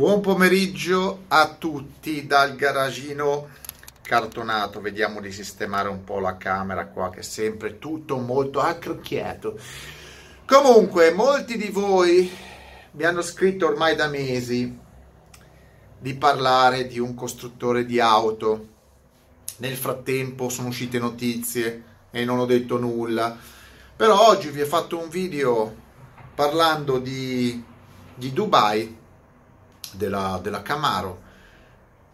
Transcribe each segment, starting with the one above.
Buon pomeriggio a tutti dal garagino cartonato. Vediamo di sistemare un po' la camera qua, che è sempre tutto molto accrocchiato. Comunque, molti di voi mi hanno scritto ormai da mesi di parlare di un costruttore di auto. Nel frattempo sono uscite notizie e non ho detto nulla. Però oggi vi ho fatto un video parlando di, di Dubai della, della Camaro.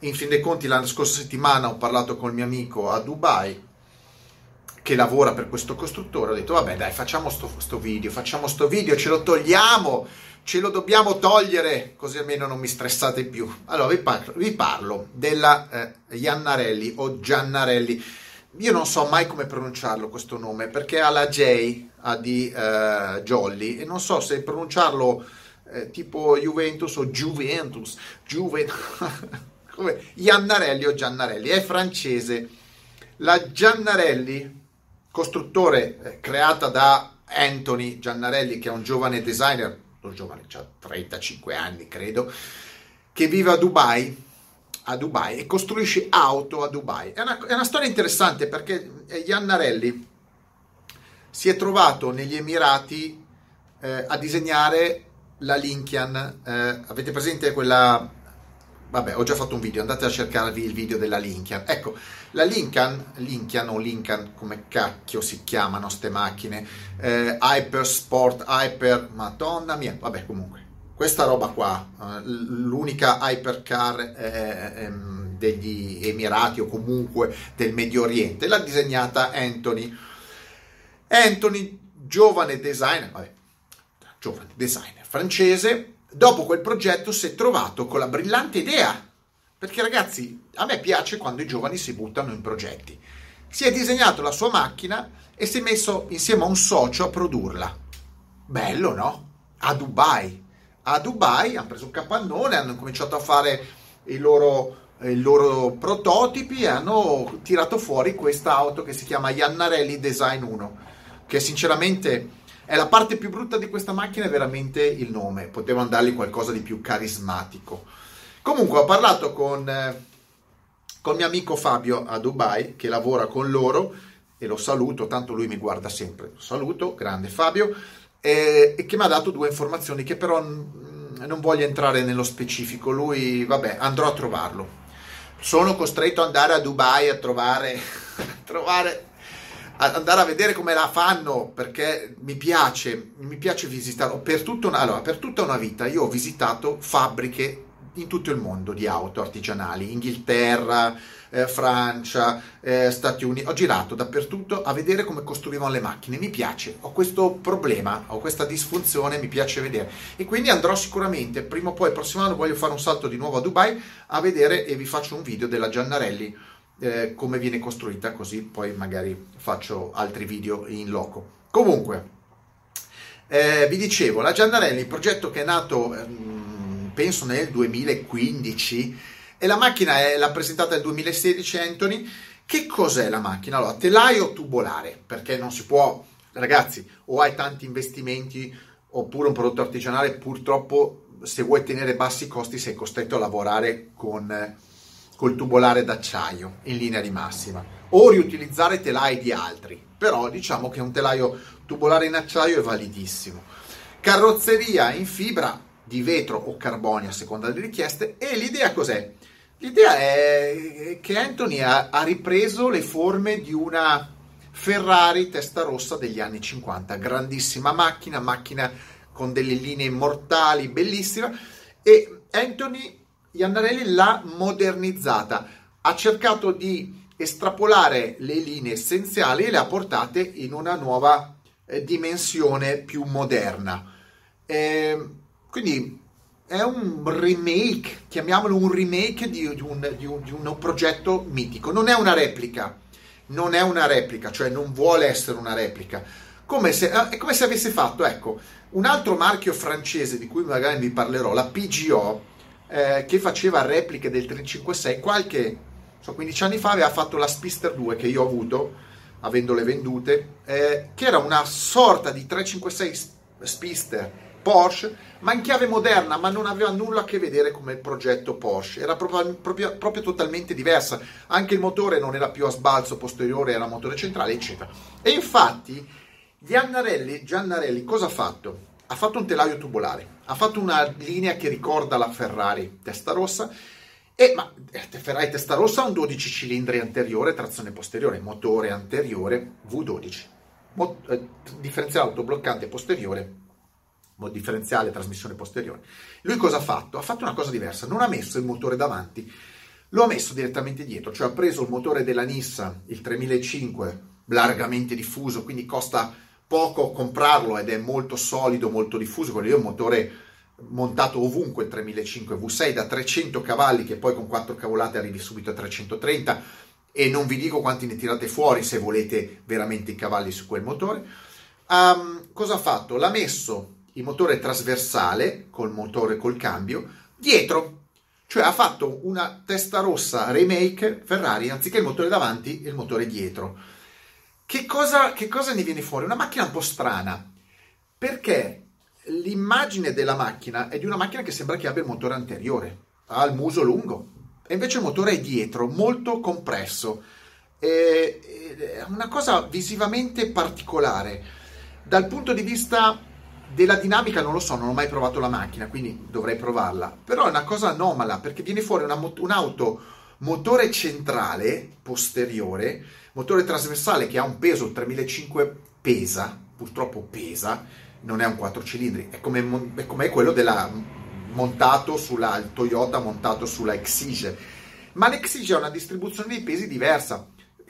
In fin dei conti, la scorsa settimana ho parlato con il mio amico a Dubai che lavora per questo costruttore. Ho detto, vabbè, dai, facciamo sto, sto video, facciamo sto video, ce lo togliamo, ce lo dobbiamo togliere, così almeno non mi stressate più. Allora, vi parlo, vi parlo della eh, Iannarelli o Giannarelli. Io non so mai come pronunciarlo questo nome perché ha la J, ha di eh, Jolly, e non so se pronunciarlo eh, tipo Juventus o Juventus, Juventus, come Iannarelli o Giannarelli, è francese. La Giannarelli, costruttore eh, creata da Anthony Giannarelli, che è un giovane designer, un giovane, ha 35 anni credo, che vive a Dubai, a Dubai e costruisce auto a Dubai. È una, è una storia interessante perché Iannarelli si è trovato negli Emirati eh, a disegnare la Lincoln, eh, avete presente quella... Vabbè, ho già fatto un video, andate a cercarvi il video della Lincoln. Ecco, la Lincoln, Lincoln o Lincoln, come cacchio si chiamano ste macchine, eh, Hyper Sport, Hyper, madonna mia, vabbè comunque, questa roba qua, eh, l'unica hypercar eh, ehm, degli Emirati o comunque del Medio Oriente, l'ha disegnata Anthony. Anthony, giovane designer, vabbè, giovane designer francese, dopo quel progetto si è trovato con la brillante idea, perché ragazzi, a me piace quando i giovani si buttano in progetti. Si è disegnato la sua macchina e si è messo insieme a un socio a produrla. Bello, no? A Dubai. A Dubai hanno preso un capannone, hanno cominciato a fare i loro, i loro prototipi hanno tirato fuori questa auto che si chiama Iannarelli Design 1, che sinceramente è la parte più brutta di questa macchina è veramente il nome, potevano dargli qualcosa di più carismatico. Comunque ho parlato con, eh, con mio amico Fabio a Dubai che lavora con loro e lo saluto, tanto lui mi guarda sempre. Lo saluto, grande Fabio, e, e che mi ha dato due informazioni che però non voglio entrare nello specifico. Lui, vabbè, andrò a trovarlo. Sono costretto ad andare a Dubai a trovare, a trovare andare a vedere come la fanno perché mi piace, mi piace visitare. Per allora, per tutta una vita. Io ho visitato fabbriche in tutto il mondo di auto artigianali, Inghilterra, eh, Francia, eh, Stati Uniti, ho girato dappertutto a vedere come costruivano le macchine, mi piace, ho questo problema, ho questa disfunzione, mi piace vedere. E quindi andrò sicuramente, prima o poi, il prossimo anno voglio fare un salto di nuovo a Dubai a vedere e vi faccio un video della Giannarelli eh, come viene costruita, così poi magari faccio altri video in loco. Comunque, eh, vi dicevo, la Giannarelli, il progetto che è nato ehm, penso nel 2015 e la macchina è, l'ha presentata nel 2016 Anthony. Che cos'è la macchina? Allora, telaio tubolare, perché non si può, ragazzi, o hai tanti investimenti oppure un prodotto artigianale, purtroppo se vuoi tenere bassi i costi sei costretto a lavorare con col tubolare d'acciaio in linea di massima o riutilizzare telai di altri, però diciamo che un telaio tubolare in acciaio è validissimo. Carrozzeria in fibra di vetro o carbonio a seconda delle richieste e l'idea cos'è? L'idea è che Anthony ha, ha ripreso le forme di una Ferrari testa rossa degli anni 50, grandissima macchina, macchina con delle linee immortali, bellissima e Anthony Iannarelli l'ha modernizzata, ha cercato di estrapolare le linee essenziali e le ha portate in una nuova eh, dimensione più moderna. Eh, quindi è un remake, chiamiamolo un remake di, di, un, di, un, di, un, progetto mitico, non è una replica, non è una replica, cioè non vuole essere una replica. Come se, eh, è come se avesse fatto, ecco, un altro marchio francese di cui magari vi parlerò, la PGO, eh, che faceva repliche del 356 qualche so, 15 anni fa aveva fatto la Spister 2 che io ho avuto avendole vendute eh, che era una sorta di 356 Spister Porsche, ma in chiave moderna, ma non aveva nulla a che vedere con il progetto Porsche, era proprio, proprio, proprio, totalmente diversa, anche il motore non era più a sbalzo posteriore, era motore centrale, eccetera. E infatti Giannarelli, Giannarelli cosa ha fatto? Ha fatto un telaio tubolare, ha fatto una linea che ricorda la Ferrari testa rossa, e, ma eh, Ferrari testa rossa ha un 12 cilindri anteriore, trazione posteriore, motore anteriore V12, Mo, eh, differenziale autobloccante posteriore, differenziale trasmissione posteriore. Lui cosa ha fatto? Ha fatto una cosa diversa, non ha messo il motore davanti, lo ha messo direttamente dietro, cioè ha preso il motore della Nissan, il 3005, largamente diffuso, quindi costa poco comprarlo ed è molto solido, molto diffuso, quello lì è un motore montato ovunque il 3005 V6 da 300 cavalli che poi con 4 cavolate arrivi subito a 330 e non vi dico quanti ne tirate fuori se volete veramente i cavalli su quel motore. Um, cosa ha fatto? L'ha messo il motore trasversale col motore col cambio dietro, cioè ha fatto una testa rossa remake Ferrari anziché il motore davanti il motore dietro. Che cosa, che cosa ne viene fuori? Una macchina un po' strana perché l'immagine della macchina è di una macchina che sembra che abbia il motore anteriore, ha il muso lungo, e invece il motore è dietro, molto compresso. È una cosa visivamente particolare. Dal punto di vista della dinamica non lo so, non ho mai provato la macchina, quindi dovrei provarla. Però è una cosa anomala perché viene fuori una, un'auto motore centrale posteriore, motore trasversale che ha un peso, il 3005 pesa, purtroppo pesa, non è un 4 cilindri, è come, è come quello della, montato sulla Toyota, montato sulla Exige. Ma l'Exige ha una distribuzione dei pesi diversa.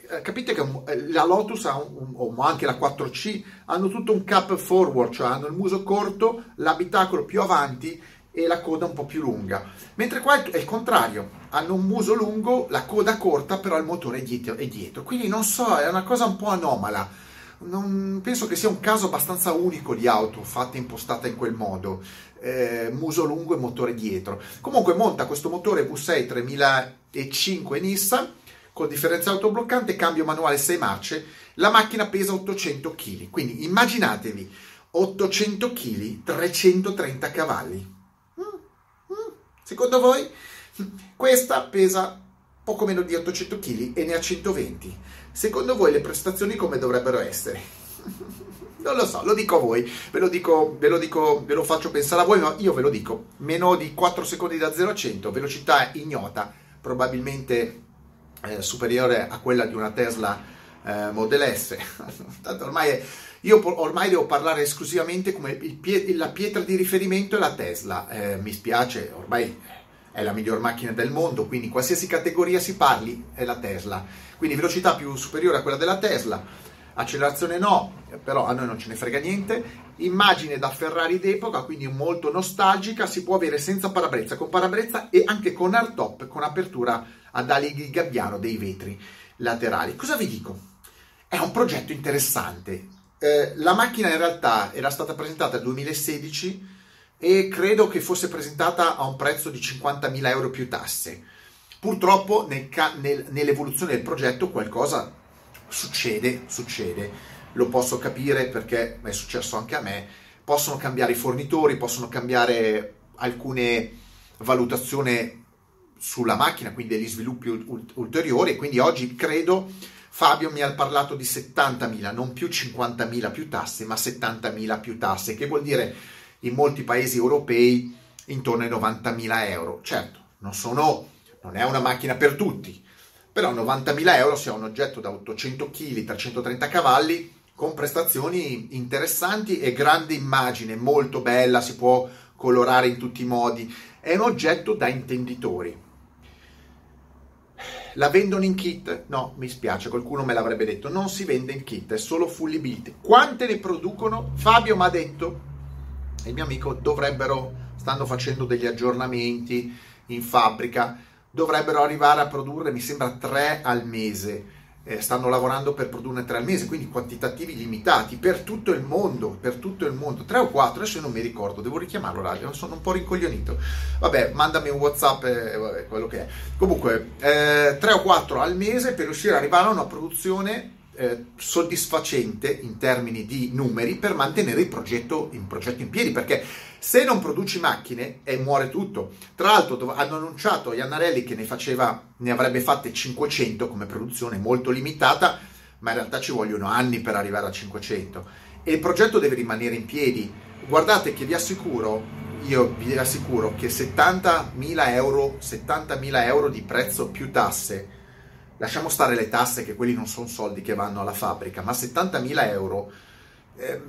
Eh, capite che eh, la Lotus un, o anche la 4C hanno tutto un cap forward, cioè hanno il muso corto, l'abitacolo più avanti e la coda un po' più lunga. Mentre qua è il contrario, hanno un muso lungo, la coda corta, però il motore è dietro. È dietro. Quindi non so, è una cosa un po' anomala non, penso che sia un caso abbastanza unico di auto fatta impostata in quel modo. Eh, muso lungo e motore dietro. Comunque monta questo motore V6 3005 Nissan con differenziale autobloccante, cambio manuale 6 marce. La macchina pesa 800 kg, quindi immaginatevi 800 kg, 330 cavalli. Secondo voi questa pesa poco meno di 800 kg e ne ha 120. Secondo voi le prestazioni come dovrebbero essere? non lo so, lo dico a voi, ve lo dico, ve lo dico, ve lo faccio pensare a voi, ma io ve lo dico, meno di 4 secondi da 0 a 100, velocità ignota, probabilmente eh, superiore a quella di una Tesla eh, Model S. Tanto ormai è, io ormai devo parlare esclusivamente come pie, la pietra di riferimento è la Tesla. Eh, mi spiace, ormai è la miglior macchina del mondo, quindi qualsiasi categoria si parli è la Tesla. Quindi velocità più superiore a quella della Tesla, accelerazione no, però a noi non ce ne frega niente. Immagine da Ferrari d'epoca, quindi molto nostalgica, si può avere senza parabrezza, con parabrezza e anche con hardtop, con apertura ad ali di gabbiano dei vetri laterali. Cosa vi dico? È un progetto interessante. Eh, la macchina in realtà era stata presentata nel 2016 e credo che fosse presentata a un prezzo di 50.000 euro più tasse. Purtroppo nel nel, nell'evoluzione del progetto qualcosa succede, succede, lo posso capire perché è successo anche a me, possono cambiare i fornitori, possono cambiare alcune valutazioni sulla macchina, quindi degli sviluppi ulteriori e quindi oggi credo Fabio mi ha parlato di 70.000, non più 50.000 più tasse, ma 70.000 più tasse, che vuol dire in molti paesi europei intorno ai 90.000 euro. Certo, non, sono, non è una macchina per tutti, però 90.000 euro sia un oggetto da 800 kg, 330 cavalli, con prestazioni interessanti e grande immagine, molto bella, si può colorare in tutti i modi. È un oggetto da intenditori. La vendono in kit? No, mi spiace, qualcuno me l'avrebbe detto. Non si vende in kit, è solo fully built. Quante ne producono? Fabio mi ha detto e il mio amico dovrebbero, stanno facendo degli aggiornamenti in fabbrica, dovrebbero arrivare a produrre, mi sembra, tre al mese. Eh, stanno lavorando per produrne tre al mese, quindi quantitativi limitati per tutto il mondo, per tutto il mondo, tre o quattro, adesso non mi ricordo, devo richiamarlo radio, sono un po' rincoglionito. Vabbè, mandami un WhatsApp, eh, vabbè, quello che è. Comunque, eh, tre o quattro al mese per riuscire ad arrivare a una produzione eh, soddisfacente in termini di numeri per mantenere il progetto, il progetto in piedi, perché se non produci macchine e muore tutto. Tra l'altro hanno annunciato Iannarelli che ne, faceva, ne avrebbe fatte 500 come produzione molto limitata, ma in realtà ci vogliono anni per arrivare a 500 e il progetto deve rimanere in piedi. Guardate che vi assicuro, io vi assicuro che 70.000 euro, 70.000 euro di prezzo più tasse, lasciamo stare le tasse che quelli non sono soldi che vanno alla fabbrica, ma 70.000 euro eh,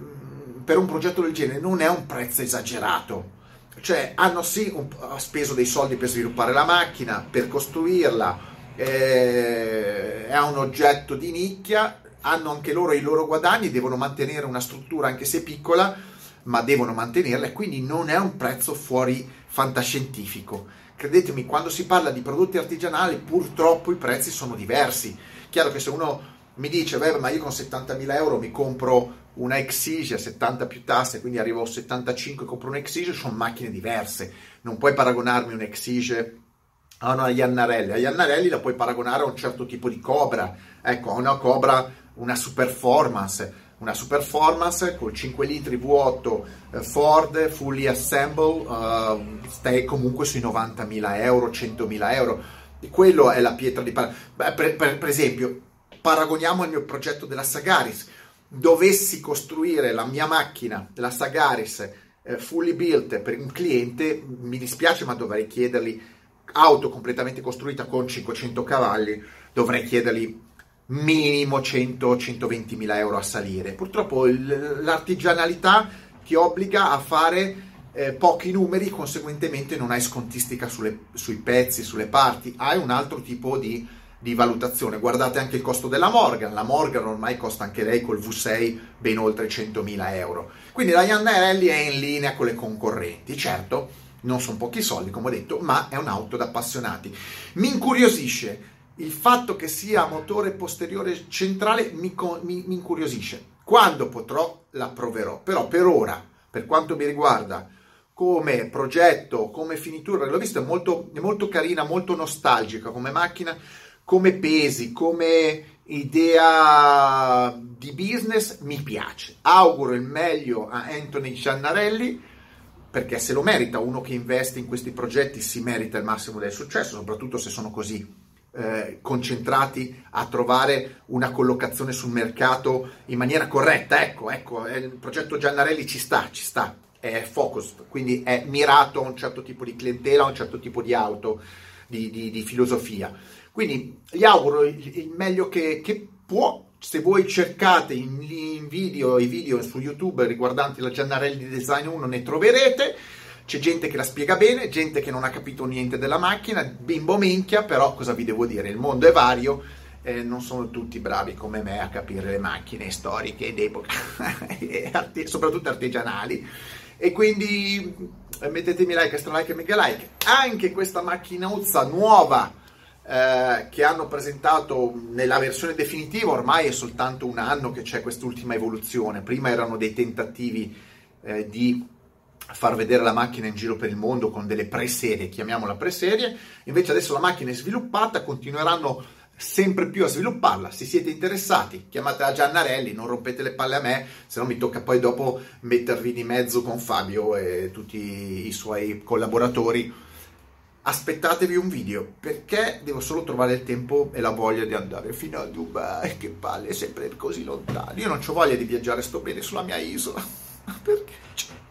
per un progetto del genere non è un prezzo esagerato. Cioè hanno sì un, speso dei soldi per sviluppare la macchina, per costruirla, eh, è un oggetto di nicchia, hanno anche loro i loro guadagni, devono mantenere una struttura anche se piccola, ma devono mantenerla e quindi non è un prezzo fuori fantascientifico. Credetemi, quando si parla di prodotti artigianali purtroppo i prezzi sono diversi. Chiaro che se uno mi dice, beh, ma io con 70.000 euro mi compro una Exige a 70 più tasse, quindi arrivo a 75 e compro una Exige, sono macchine diverse. Non puoi paragonarmi un Exige a una Iannarelli. A Iannarelli la puoi paragonare a un certo tipo di Cobra. Ecco, a una Cobra una super performance, una super performance con 5 litri V8 eh, Ford fully assemble, uh, stai comunque sui 90.000 euro, 100.000 euro. E quello è la pietra di paragone. Per, per, per, esempio, paragoniamo il mio progetto della Sagaris. Dovessi costruire la mia macchina, la Sagaris, eh, fully built per un cliente, mi dispiace, ma dovrei chiedergli auto completamente costruita con 500 cavalli, dovrei chiedergli minimo 100-120 mila euro a salire. Purtroppo l'artigianalità ti obbliga a fare eh, pochi numeri, conseguentemente non hai scontistica sulle, sui pezzi, sulle parti, hai un altro tipo di, di, valutazione. Guardate anche il costo della Morgan, la Morgan ormai costa anche lei col V6 ben oltre 100 mila euro. Quindi la Iannarelli è in linea con le concorrenti, certo. Non sono pochi soldi, come ho detto, ma è un'auto da appassionati. Mi incuriosisce il fatto che sia motore posteriore centrale mi, mi, mi incuriosisce. Quando potrò la proverò, però per ora, per quanto mi riguarda, come progetto, come finitura, l'ho vista, è molto, molto carina, molto nostalgica come macchina, come pesi, come idea di business, mi piace. Auguro il meglio a Anthony Ciannarelli perché se lo merita uno che investe in questi progetti si merita il massimo del successo, soprattutto se sono così eh, concentrati a trovare una collocazione sul mercato in maniera corretta. Ecco, ecco, il progetto Giannarelli ci sta, ci sta, è focus, quindi è mirato a un certo tipo di clientela, a un certo tipo di auto, di, di, di filosofia. Quindi gli auguro il, il meglio che, che, può. Se voi cercate in, in video i video su YouTube riguardanti la Giannarelli Design 1 ne troverete c'è gente che la spiega bene, gente che non ha capito niente della macchina, bimbo minchia, però cosa vi devo dire? Il mondo è vario, eh, non sono tutti bravi come me a capire le macchine storiche d'epoca, soprattutto artigianali. E quindi eh, mettetemi like, extra like e mega like. Anche questa macchinuzza nuova eh, che hanno presentato nella versione definitiva, ormai è soltanto un anno che c'è quest'ultima evoluzione. Prima erano dei tentativi eh, di far vedere la macchina in giro per il mondo con delle preserie, chiamiamola preserie, invece adesso la macchina è sviluppata, continueranno sempre più a svilupparla. Se siete interessati, chiamate a Giannarelli, non rompete le palle a me, se no mi tocca poi dopo mettervi di mezzo con Fabio e tutti i suoi collaboratori. Aspettatevi un video perché devo solo trovare il tempo e la voglia di andare fino a Dubai. Che palle, sempre così lontano. Io non ho voglia di viaggiare, sto bene sulla mia isola. Perché?